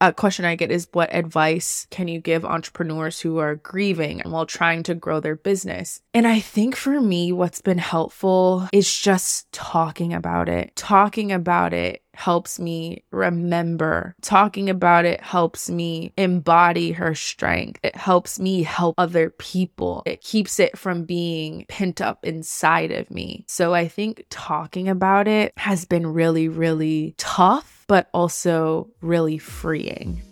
a question I get is what advice can you give entrepreneurs who are grieving while trying to grow their business? And I think for me, what's been helpful is just talking about it. Talking about it helps me remember. Talking about it helps me embody her strength. It helps me help other people. It keeps it from being pent up inside of me. So I think talking about it has been really, really tough, but also really freeing.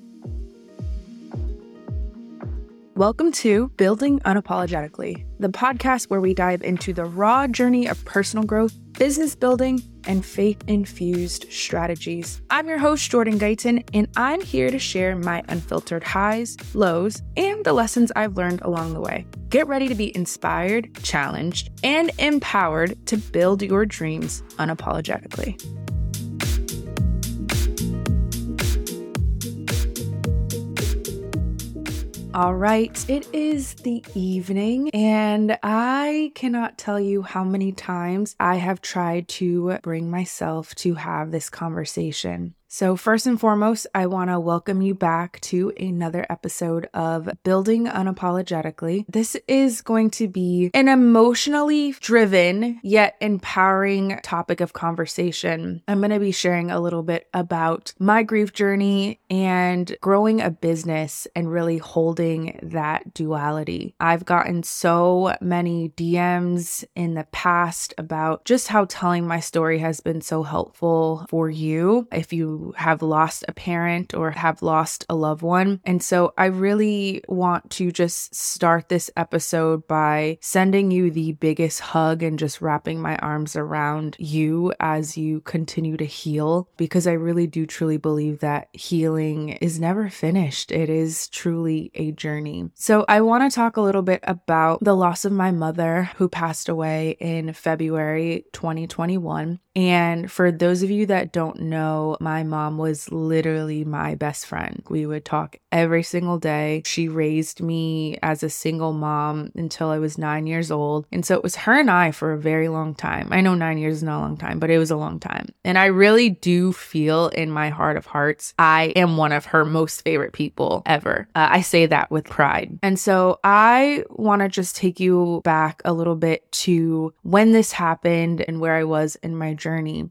Welcome to Building Unapologetically, the podcast where we dive into the raw journey of personal growth, business building, and faith infused strategies. I'm your host, Jordan Guyton, and I'm here to share my unfiltered highs, lows, and the lessons I've learned along the way. Get ready to be inspired, challenged, and empowered to build your dreams unapologetically. All right, it is the evening, and I cannot tell you how many times I have tried to bring myself to have this conversation. So, first and foremost, I want to welcome you back to another episode of Building Unapologetically. This is going to be an emotionally driven yet empowering topic of conversation. I'm going to be sharing a little bit about my grief journey and growing a business and really holding that duality. I've gotten so many DMs in the past about just how telling my story has been so helpful for you. If you have lost a parent or have lost a loved one. And so I really want to just start this episode by sending you the biggest hug and just wrapping my arms around you as you continue to heal, because I really do truly believe that healing is never finished. It is truly a journey. So I want to talk a little bit about the loss of my mother who passed away in February 2021. And for those of you that don't know, my mom was literally my best friend. We would talk every single day. She raised me as a single mom until I was nine years old. And so it was her and I for a very long time. I know nine years is not a long time, but it was a long time. And I really do feel in my heart of hearts, I am one of her most favorite people ever. Uh, I say that with pride. And so I want to just take you back a little bit to when this happened and where I was in my journey.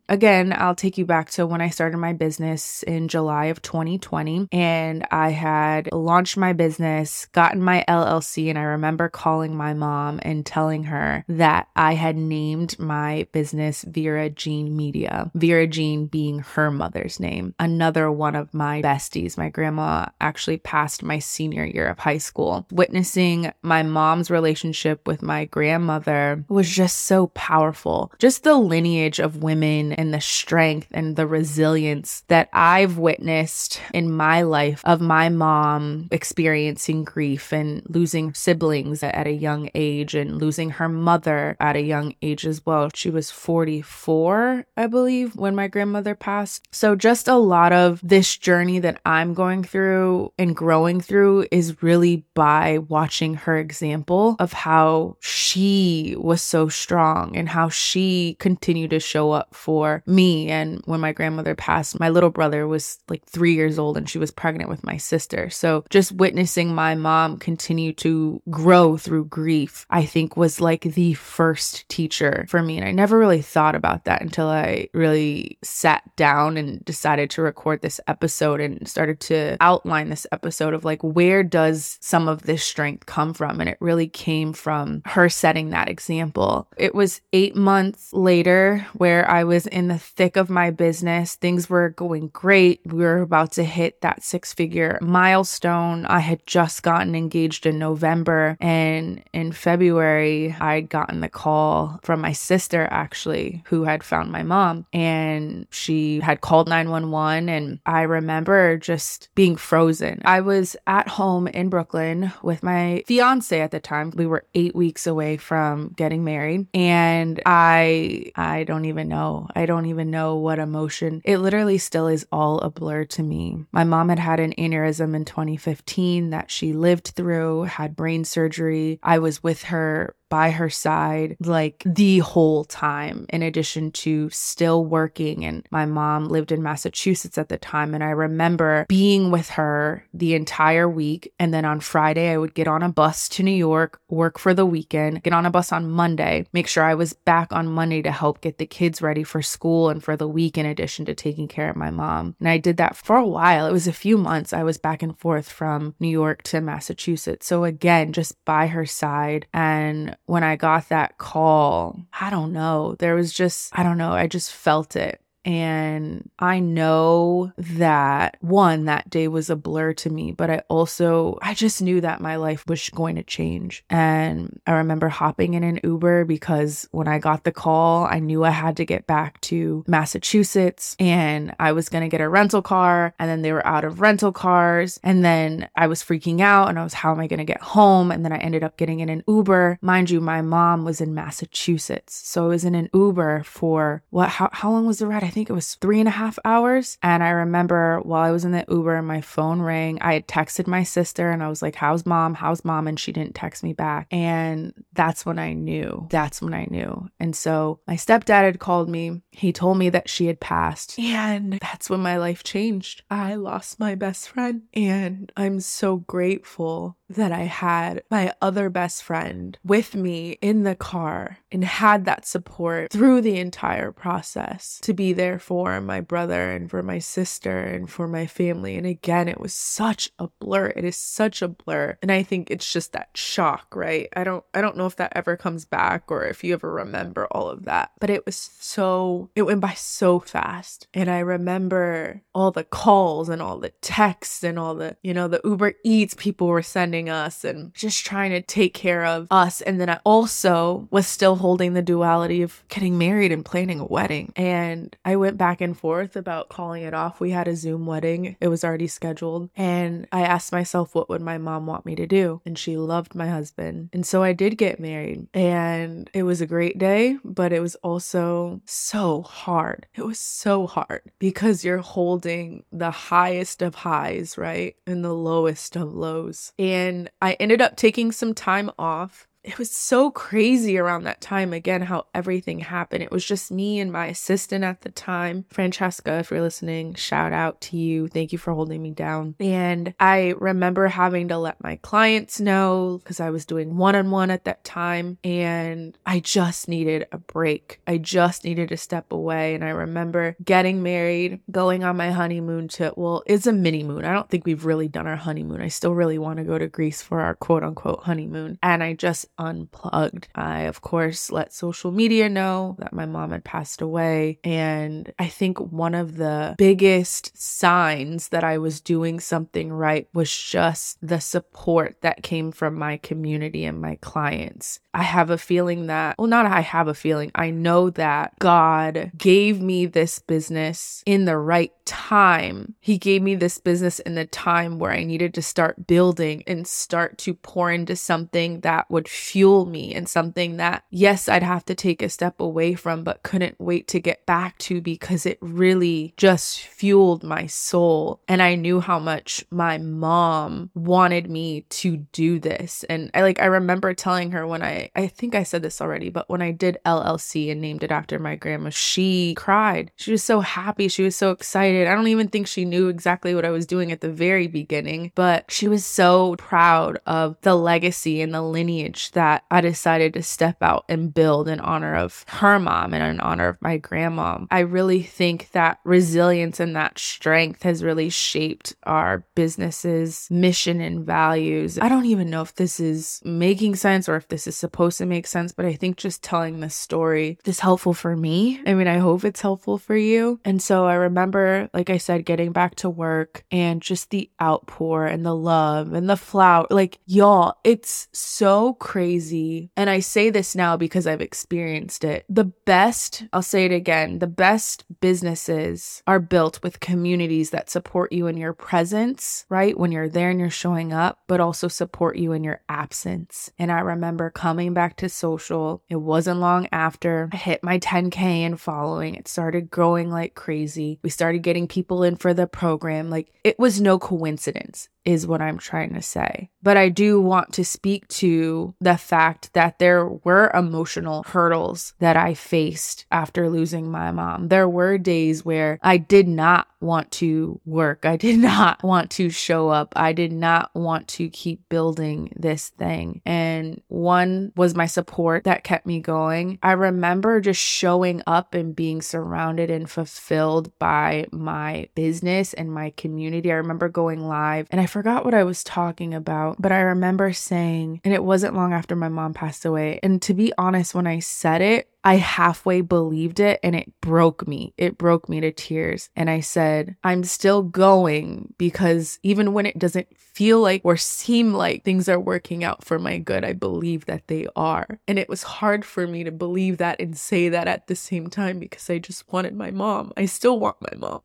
Again, I'll take you back to when I started my business in July of 2020 and I had launched my business, gotten my LLC, and I remember calling my mom and telling her that I had named my business Vera Jean Media, Vera Jean being her mother's name. Another one of my besties. My grandma actually passed my senior year of high school. Witnessing my mom's relationship with my grandmother was just so powerful. Just the lineage of women and the strength and the resilience that I've witnessed in my life of my mom experiencing grief and losing siblings at a young age and losing her mother at a young age as well. She was 44, I believe, when my grandmother passed. So, just a lot of this journey that I'm going through and growing through is really by watching her example of how she was so strong and how she continued to show up for me. And when my grandmother passed, my little brother was like three years old and she was pregnant with my sister. So just witnessing my mom continue to grow through grief, I think was like the first teacher for me. And I never really thought about that until I really sat down and decided to record this episode and started to outline this episode of like, where does some of this strength come from? And it really came from her setting that example. It was eight months later where I was in the thick of my business. Things were going great. We were about to hit that six figure milestone. I had just gotten engaged in November, and in February, I'd gotten the call from my sister actually, who had found my mom, and she had called 911. And I remember just being frozen. I was at home in Brooklyn with my fiance at the time. We were eight weeks away from getting married, and I I don't even know. I don't even know what emotion. It literally still is all a blur to me. My mom had had an aneurysm in 2015 that she lived through, had brain surgery. I was with her by her side like the whole time, in addition to still working. And my mom lived in Massachusetts at the time. And I remember being with her the entire week. And then on Friday, I would get on a bus to New York, work for the weekend, get on a bus on Monday, make sure I was back on Monday to help get the kids ready for school and for the week, in addition to taking care of my mom. And I did that for a while. It was a few months. I was back and forth from New York to Massachusetts. So again, just by her side. And when I got that call, I don't know, there was just, I don't know, I just felt it. And I know that one, that day was a blur to me, but I also, I just knew that my life was going to change. And I remember hopping in an Uber because when I got the call, I knew I had to get back to Massachusetts and I was going to get a rental car. And then they were out of rental cars. And then I was freaking out and I was, how am I going to get home? And then I ended up getting in an Uber. Mind you, my mom was in Massachusetts. So I was in an Uber for what, how, how long was the ride? I think it was three and a half hours. And I remember while I was in the Uber my phone rang, I had texted my sister and I was like, How's mom? How's mom? And she didn't text me back. And that's when I knew. That's when I knew. And so my stepdad had called me. He told me that she had passed. And that's when my life changed. I lost my best friend. And I'm so grateful that I had my other best friend with me in the car and had that support through the entire process to be there for my brother and for my sister and for my family. And again, it was such a blur. It is such a blur. And I think it's just that shock, right? I don't I don't know if that ever comes back or if you ever remember all of that. But it was so it went by so fast. And I remember all the calls and all the texts and all the, you know, the Uber Eats people were sending us and just trying to take care of us. And then I also was still holding the duality of getting married and planning a wedding. And I went back and forth about calling it off. We had a Zoom wedding, it was already scheduled. And I asked myself, what would my mom want me to do? And she loved my husband. And so I did get married. And it was a great day, but it was also so hard. It was so hard because you're holding the highest of highs, right? And the lowest of lows. And and I ended up taking some time off it was so crazy around that time again how everything happened. It was just me and my assistant at the time. Francesca if you're listening shout out to you. Thank you for holding me down. And i remember having to let my clients know because i was doing one-on-one at that time and i just needed a break. I just needed to step away. And i remember getting married going on my honeymoon to well it's a mini moon i don't think we've really done our honeymoon. I still really want to go to greece for our quote unquote honeymoon. And i just unplugged. I, of course, let social media know that my mom had passed away. And I think one of the biggest signs that I was doing something right was just the support that came from my community and my clients. I have a feeling that, well, not I have a feeling, I know that God gave me this business in the right time. He gave me this business in the time where I needed to start building and start to pour into something that would fuel me and something that, yes, I'd have to take a step away from, but couldn't wait to get back to because it really just fueled my soul. And I knew how much my mom wanted me to do this. And I like, I remember telling her when I, I think I said this already, but when I did LLC and named it after my grandma, she cried. She was so happy. She was so excited. I don't even think she knew exactly what I was doing at the very beginning, but she was so proud of the legacy and the lineage that I decided to step out and build in honor of her mom and in honor of my grandma. I really think that resilience and that strength has really shaped our business's mission and values. I don't even know if this is making sense or if this is supposed to make sense, but I think just telling this story is helpful for me. I mean, I hope it's helpful for you. And so I remember, like I said, getting back to work and just the outpour and the love and the flower. Like, y'all, it's so crazy crazy. And I say this now because I've experienced it. The best, I'll say it again, the best businesses are built with communities that support you in your presence, right? When you're there and you're showing up, but also support you in your absence. And I remember coming back to social. It wasn't long after I hit my 10K in following. It started growing like crazy. We started getting people in for the program. Like it was no coincidence is what I'm trying to say. But I do want to speak to the fact that there were emotional hurdles that I faced after losing my mom. There were days where I did not want to work. I did not want to show up. I did not want to keep building this thing. And one was my support that kept me going. I remember just showing up and being surrounded and fulfilled by my business and my community. I remember going live and I forgot what I was talking about, but I remember saying, and it wasn't long after my mom passed away. And to be honest, when I said it, I halfway believed it and it broke me. It broke me to tears. And I said, I'm still going because even when it doesn't feel like or seem like things are working out for my good, I believe that they are. And it was hard for me to believe that and say that at the same time because I just wanted my mom. I still want my mom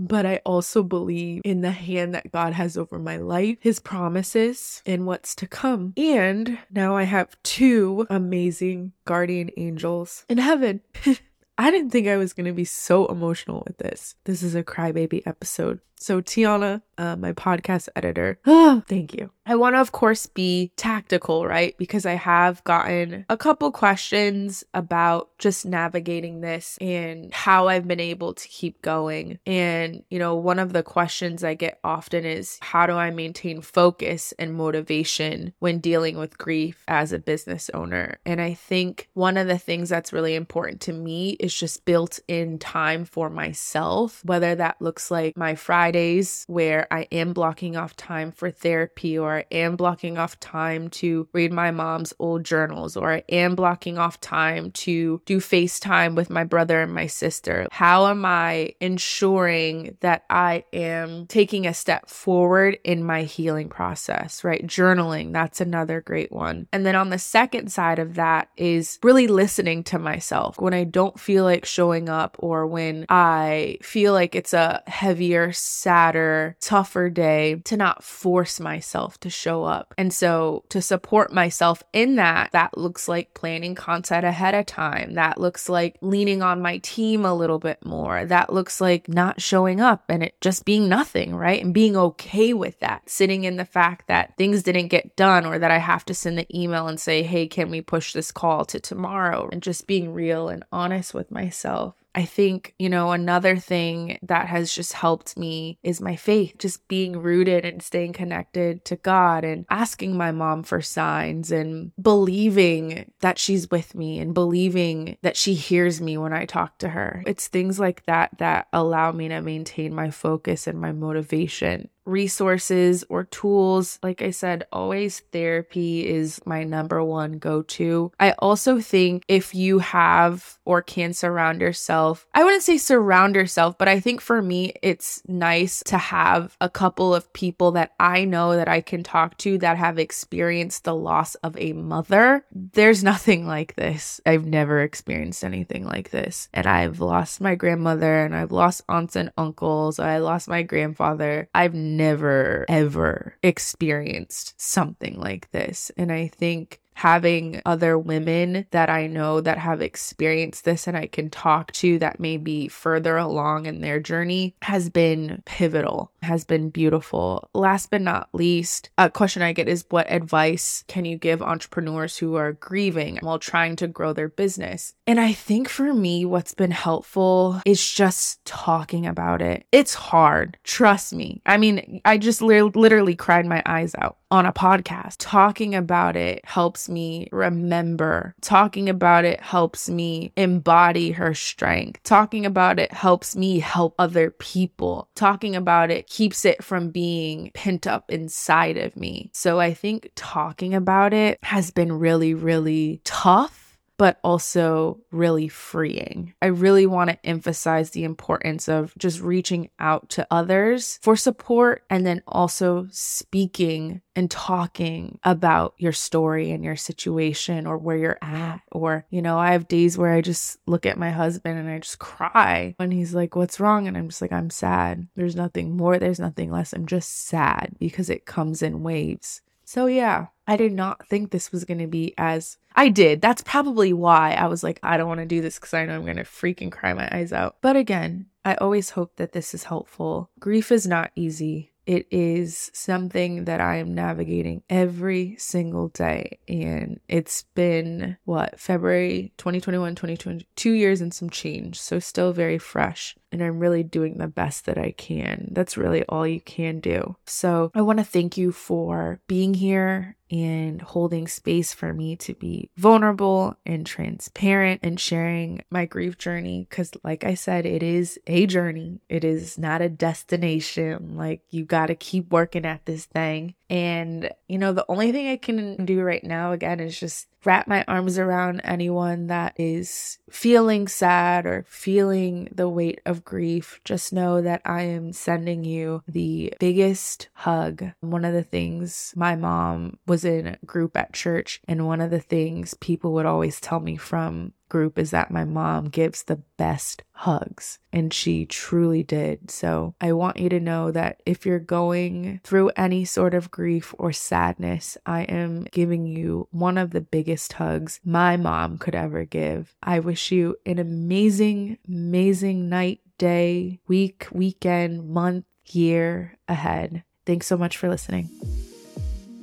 but I also believe in the hand that God has over my life, his promises, and what's to come. And now I have two amazing guardian angels in heaven. I didn't think I was going to be so emotional with this. This is a crybaby episode. So, Tiana, uh, my podcast editor, thank you. I want to, of course, be tactical, right? Because I have gotten a couple questions about just navigating this and how I've been able to keep going. And, you know, one of the questions I get often is how do I maintain focus and motivation when dealing with grief as a business owner? And I think one of the things that's really important to me is just built in time for myself, whether that looks like my Fridays where I am blocking off time for therapy or I am blocking off time to read my mom's old journals, or I am blocking off time to do FaceTime with my brother and my sister. How am I ensuring that I am taking a step forward in my healing process, right? Journaling, that's another great one. And then on the second side of that is really listening to myself when I don't feel like showing up or when I feel like it's a heavier, sadder, tougher day to not force myself to show up. And so to support myself in that, that looks like planning content ahead of time. That looks like leaning on my team a little bit more. That looks like not showing up and it just being nothing, right? And being okay with that, sitting in the fact that things didn't get done or that I have to send the email and say, hey, can we push this call to tomorrow? And just being real and honest with myself. I think, you know, another thing that has just helped me is my faith, just being rooted and staying connected to God and asking my mom for signs and believing that she's with me and believing that she hears me when I talk to her. It's things like that that allow me to maintain my focus and my motivation resources or tools. Like I said, always therapy is my number one go to. I also think if you have or can surround yourself, I wouldn't say surround yourself, but I think for me, it's nice to have a couple of people that I know that I can talk to that have experienced the loss of a mother. There's nothing like this. I've never experienced anything like this. And I've lost my grandmother and I've lost aunts and uncles. I lost my grandfather. I've never, ever experienced something like this. And I think having other women that I know that have experienced this and I can talk to that may be further along in their journey has been pivotal, has been beautiful. Last but not least, a question I get is what advice can you give entrepreneurs who are grieving while trying to grow their business? And I think for me, what's been helpful is just talking about it. It's hard, trust me. I mean, I just li- literally cried my eyes out on a podcast. Talking about it helps me remember. Talking about it helps me embody her strength. Talking about it helps me help other people. Talking about it keeps it from being pent up inside of me. So I think talking about it has been really, really tough but also really freeing. I really want to emphasize the importance of just reaching out to others for support and then also speaking and talking about your story and your situation or where you're at. Or, you know, I have days where I just look at my husband and I just cry when he's like, What's wrong? And I'm just like, I'm sad. There's nothing more, there's nothing less. I'm just sad because it comes in waves. So, yeah, I did not think this was going to be as I did. That's probably why I was like, I don't want to do this because I know I'm going to freaking cry my eyes out. But again, I always hope that this is helpful. Grief is not easy. It is something that I am navigating every single day. And it's been what, February 2021, 2020, two years and some change. So still very fresh and I'm really doing the best that I can. That's really all you can do. So I want to thank you for being here and holding space for me to be vulnerable and transparent and sharing my grief journey. Because, like I said, it is a journey, it is not a destination. Like, you got to keep working at this thing. And, you know, the only thing I can do right now, again, is just wrap my arms around anyone that is feeling sad or feeling the weight of grief. Just know that I am sending you the biggest hug. One of the things my mom was in a group at church, and one of the things people would always tell me from group is that my mom gives the best hugs, and she truly did. So I want you to know that if you're going through any sort of grief or sadness, I am giving you one of the biggest hugs my mom could ever give. I wish you an amazing, amazing night, day, week, weekend, month, year ahead. Thanks so much for listening.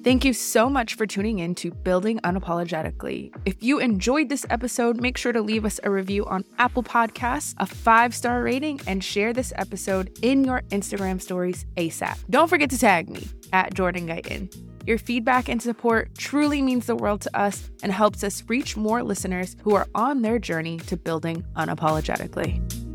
Thank you so much for tuning in to Building Unapologetically. If you enjoyed this episode, make sure to leave us a review on Apple Podcasts, a five star rating, and share this episode in your Instagram stories ASAP. Don't forget to tag me at Jordan Guyton. Your feedback and support truly means the world to us and helps us reach more listeners who are on their journey to building unapologetically.